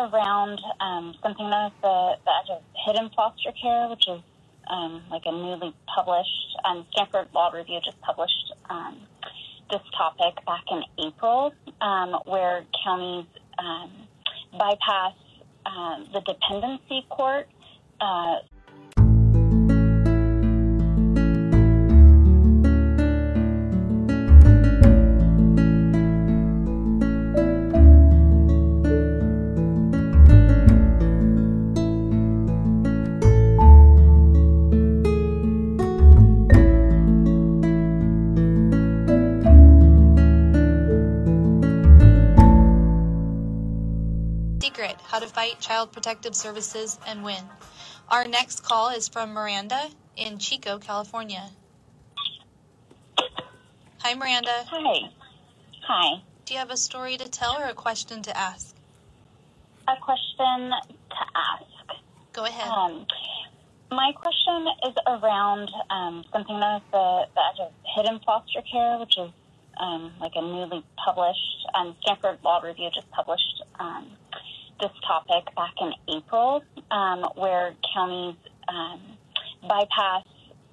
around um, something known as the, the hidden foster care, which is um, like a newly published, um, Stanford Law Review just published um, this topic back in April, um, where counties um, bypass um, the dependency court. Uh, Fight Child Protective Services and Win. Our next call is from Miranda in Chico, California. Hi, Miranda. Hi. Hi. Do you have a story to tell or a question to ask? A question to ask. Go ahead. Um, my question is around um, something known as the, the hidden foster care, which is um, like a newly published, um, Stanford Law Review just published um, this topic back in April, um, where counties um, bypass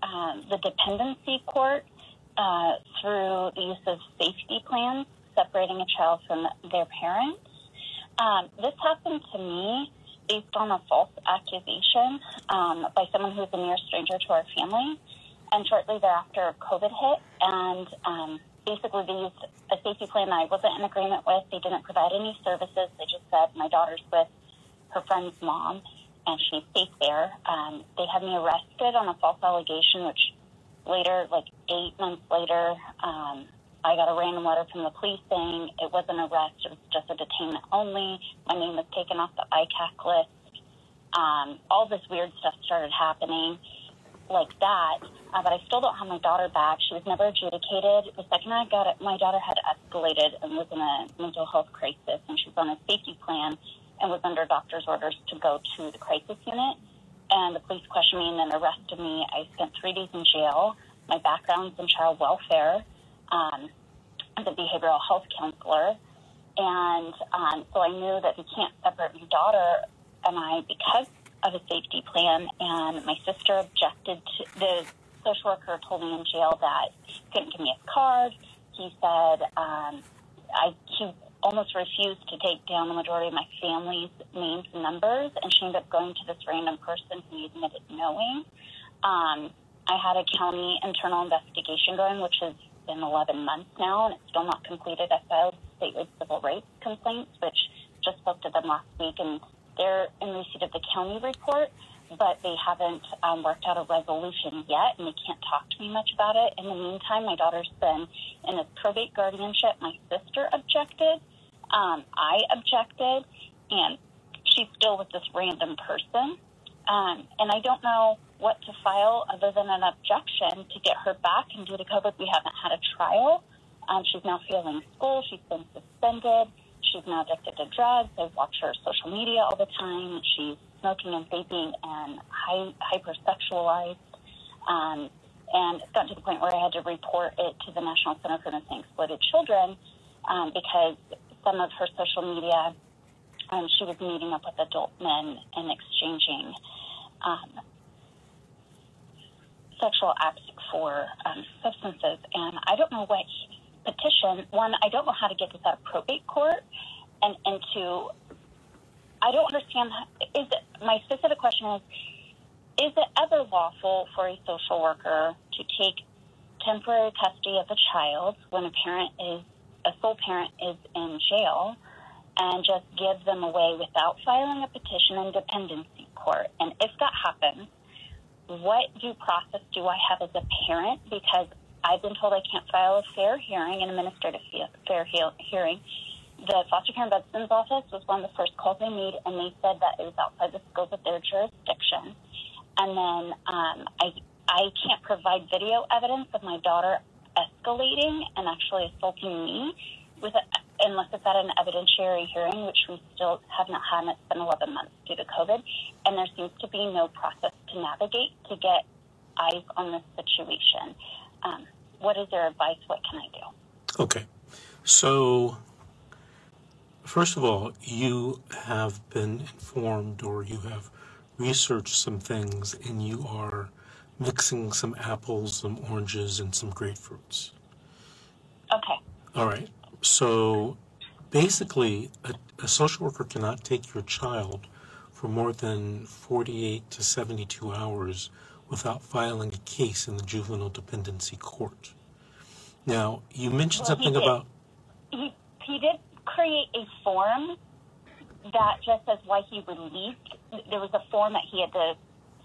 um, the dependency court uh, through the use of safety plans separating a child from their parents. Um, this happened to me based on a false accusation um, by someone who was a near stranger to our family. And shortly thereafter, COVID hit, and um, basically they used a safety plan that I wasn't in agreement with. They didn't provide any services. They just said my daughter's with her friend's mom and she's safe there. Um, they had me arrested on a false allegation, which later, like eight months later, um, I got a random letter from the police saying it wasn't an arrest, it was just a detainment only. My name was taken off the ICAC list. Um, all this weird stuff started happening like that, uh, but I still don't have my daughter back. She was never adjudicated. The second I got it, my daughter had escalated and was in a mental health crisis, and she was on a safety plan and was under doctor's orders to go to the crisis unit. And the police questioned me and then arrested me. I spent three days in jail. My background's in child welfare. Um, I'm a behavioral health counselor. And um, so I knew that you can't separate my daughter and I because of a safety plan, and my sister objected to the social worker told me in jail that he couldn't give me his card. He said um, I he almost refused to take down the majority of my family's names and numbers, and she ended up going to this random person who he admitted knowing. Um, I had a county internal investigation going, which has been 11 months now, and it's still not completed. I filed statewide civil rights complaints, which just spoke to them last week, and they're in receipt of the county report, but they haven't um, worked out a resolution yet, and they can't talk to me much about it. In the meantime, my daughter's been in a probate guardianship. My sister objected. Um, I objected, and she's still with this random person. Um, and I don't know what to file other than an objection to get her back. And due to COVID, we haven't had a trial. Um, she's now failing school. She's been suspended. She's now addicted to drugs. I watch her social media all the time. She's smoking and vaping and high, hypersexualized. Um, and it got to the point where I had to report it to the National Center for Missing Exploited Children um, because some of her social media, um, she was meeting up with adult men and exchanging um, sexual acts for um, substances. And I don't know what petition, one, I don't know how to get this out of probate court, and and two, I don't understand. Is it, my specific question is: Is it ever lawful for a social worker to take temporary custody of a child when a parent is a sole parent is in jail and just give them away without filing a petition in dependency court? And if that happens, what due process do I have as a parent? Because I've been told I can't file a fair hearing, an administrative fair hearing. The foster care ombudsman's office was one of the first calls they made, and they said that it was outside the scope of their jurisdiction. And then um, I I can't provide video evidence of my daughter escalating and actually assaulting me with a, unless it's at an evidentiary hearing, which we still have not had. And it's been 11 months due to COVID, and there seems to be no process to navigate to get eyes on this situation. Um, what is their advice? What can I do? Okay. So, First of all, you have been informed or you have researched some things and you are mixing some apples, some oranges, and some grapefruits. Okay. All right. So basically, a, a social worker cannot take your child for more than 48 to 72 hours without filing a case in the juvenile dependency court. Now, you mentioned Well, something did. about, He, he did create a form that just says why he released. There was a form that he had to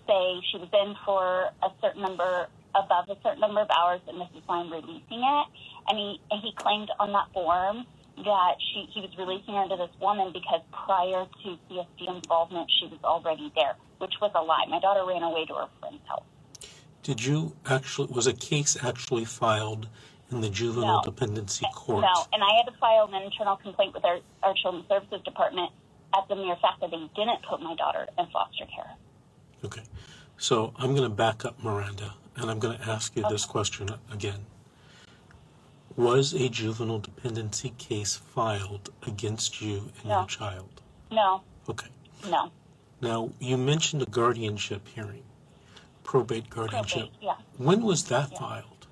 say she was in for a certain number, above a certain number of hours, and this is why I'm releasing it. And he, he claimed on that form that she, he was releasing her to this woman because prior to CSD involvement, she was already there, which was a lie. My daughter ran away to her friend's house. did you actually, was a case actually filed in the juvenile No. dependency court? No, and I had to file an internal complaint with our, our Children's Services Department at the mere fact that they didn't put my daughter in foster care. Okay. So I'm going to back up, Miranda, and I'm going to ask you this question again. Was a juvenile dependency case filed against you and No. your child? No, Okay. no. Now, you mentioned a guardianship hearing, probate guardianship. Probate, yeah. When was that Yeah. filed?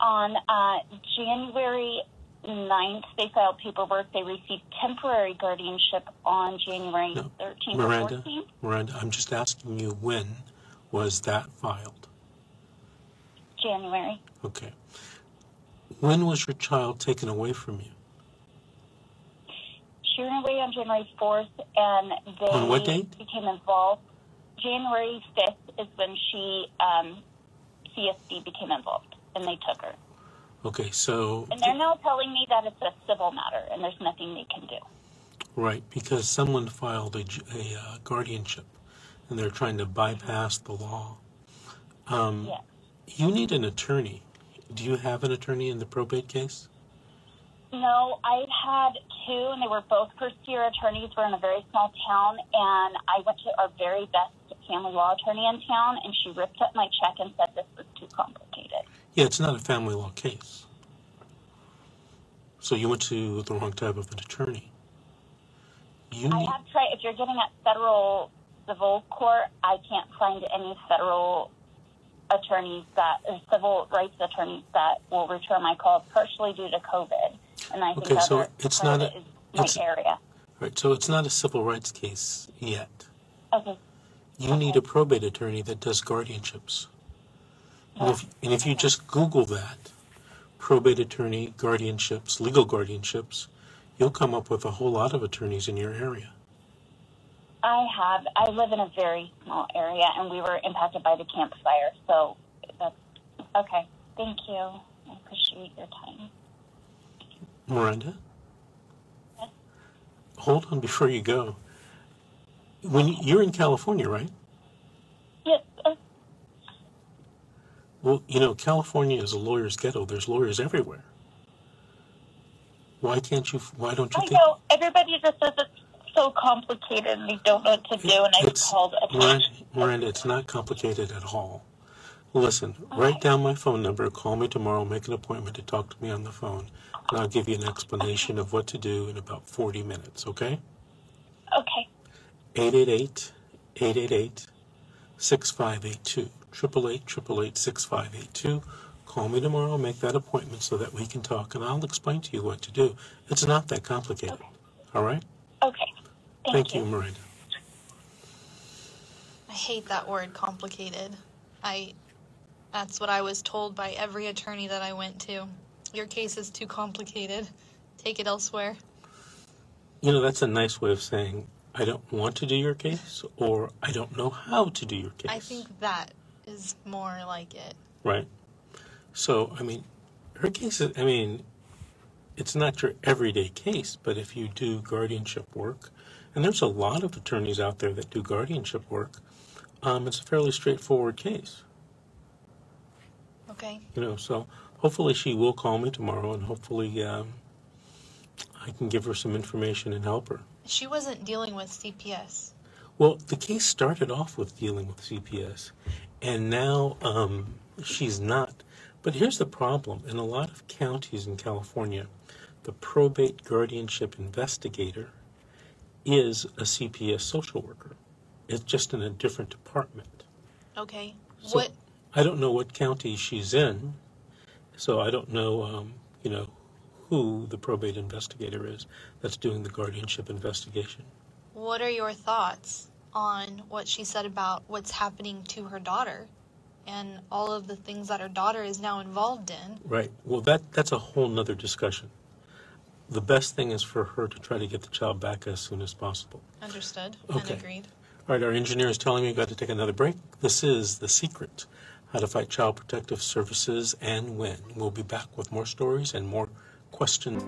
On uh, January 9th, they filed paperwork. They received temporary guardianship on January No. 13th Miranda, or 14th. Miranda, I'm just asking you when was that filed? January. Okay. When was your child taken away from you? She ran away on January 4th, and they On what date? became involved. January 5th is when she, um, CSD became involved, and they took her. Okay, so And they're now telling me that it's a civil matter, and there's nothing they can do. Right, because someone filed a uh, guardianship and they're trying to bypass the law. Um, Yeah. You need an attorney. Do you have an attorney in the probate case? No, I had two, and they were both first-year attorneys. We're in a very small town, and I went to our very best family law attorney in town, and she ripped up my check and said this was too complicated. Yeah, it's not a family law case. So you went to the wrong type of an attorney. You I need, have tried. If you're getting at federal civil court, I can't find any federal attorneys that, or civil rights attorneys that will return my calls, partially due to COVID. And I think Okay, that so it's not a- is my area. right, so it's not a civil rights case yet. Okay. You need a probate attorney that does guardianships. And if, oh. and if you just Google that, probate attorney, guardianships, legal guardianships, you'll come up with a whole lot of attorneys in your area. I have. I live in a very small area, and we were impacted by the Camp Fire. So that's okay. Thank you. I appreciate your time. Miranda? Hold on before you go. When you- you're in California, right? Yes. uh, Well, you know, California is a lawyer's ghetto. There's lawyers everywhere. Why can't you? Why don't you I think? know everybody just says it's so complicated, and they don't know what to do. And I It's- called Miranda. Miranda, it's not complicated at all. Listen, write down my phone number, call me tomorrow, make an appointment to talk to me on the phone, and I'll give you an explanation of what to do in about 40 minutes, okay? Okay. 888 888 6582. 888 888 6582. Call me tomorrow, make that appointment so that we can talk, and I'll explain to you what to do. It's not that complicated, Okay. all right? Okay. Thank, Thank you, Miranda. I hate that word complicated. I that's what I was told by every attorney that I went to. Your case is too complicated. Take it elsewhere. You know, that's a nice way of saying, I don't want to do your case, or I don't know how to do your case. I think that is more like it. Right. So, I mean, her case is, I mean, it's not your everyday case, but if you do guardianship work, and there's a lot of attorneys out there that do guardianship work, um, it's a fairly straightforward case. Okay. You know, so hopefully she will call me tomorrow, and hopefully um, I can give her some information and help her. She wasn't dealing with CPS. Well, the case started off with dealing with CPS, and now um, she's not. But here's the problem in a lot of counties in California, the probate guardianship investigator is a CPS social worker. It's just in a different department. Okay. So what I don't know what county she's in, so I don't know, um, you know, who the probate investigator is that's doing the guardianship investigation. what are your thoughts on what she said about what's happening to her daughter and all of the things that her daughter is now involved in? Right. Well, that that's a whole nother discussion. The best thing is for her to try to get the child back as soon as possible. Understood Okay. and agreed. All right, our engineer is telling me we've got to take another break. This is The Secret How to Fight Child Protective Services and Win. We'll be back with more stories and more questions.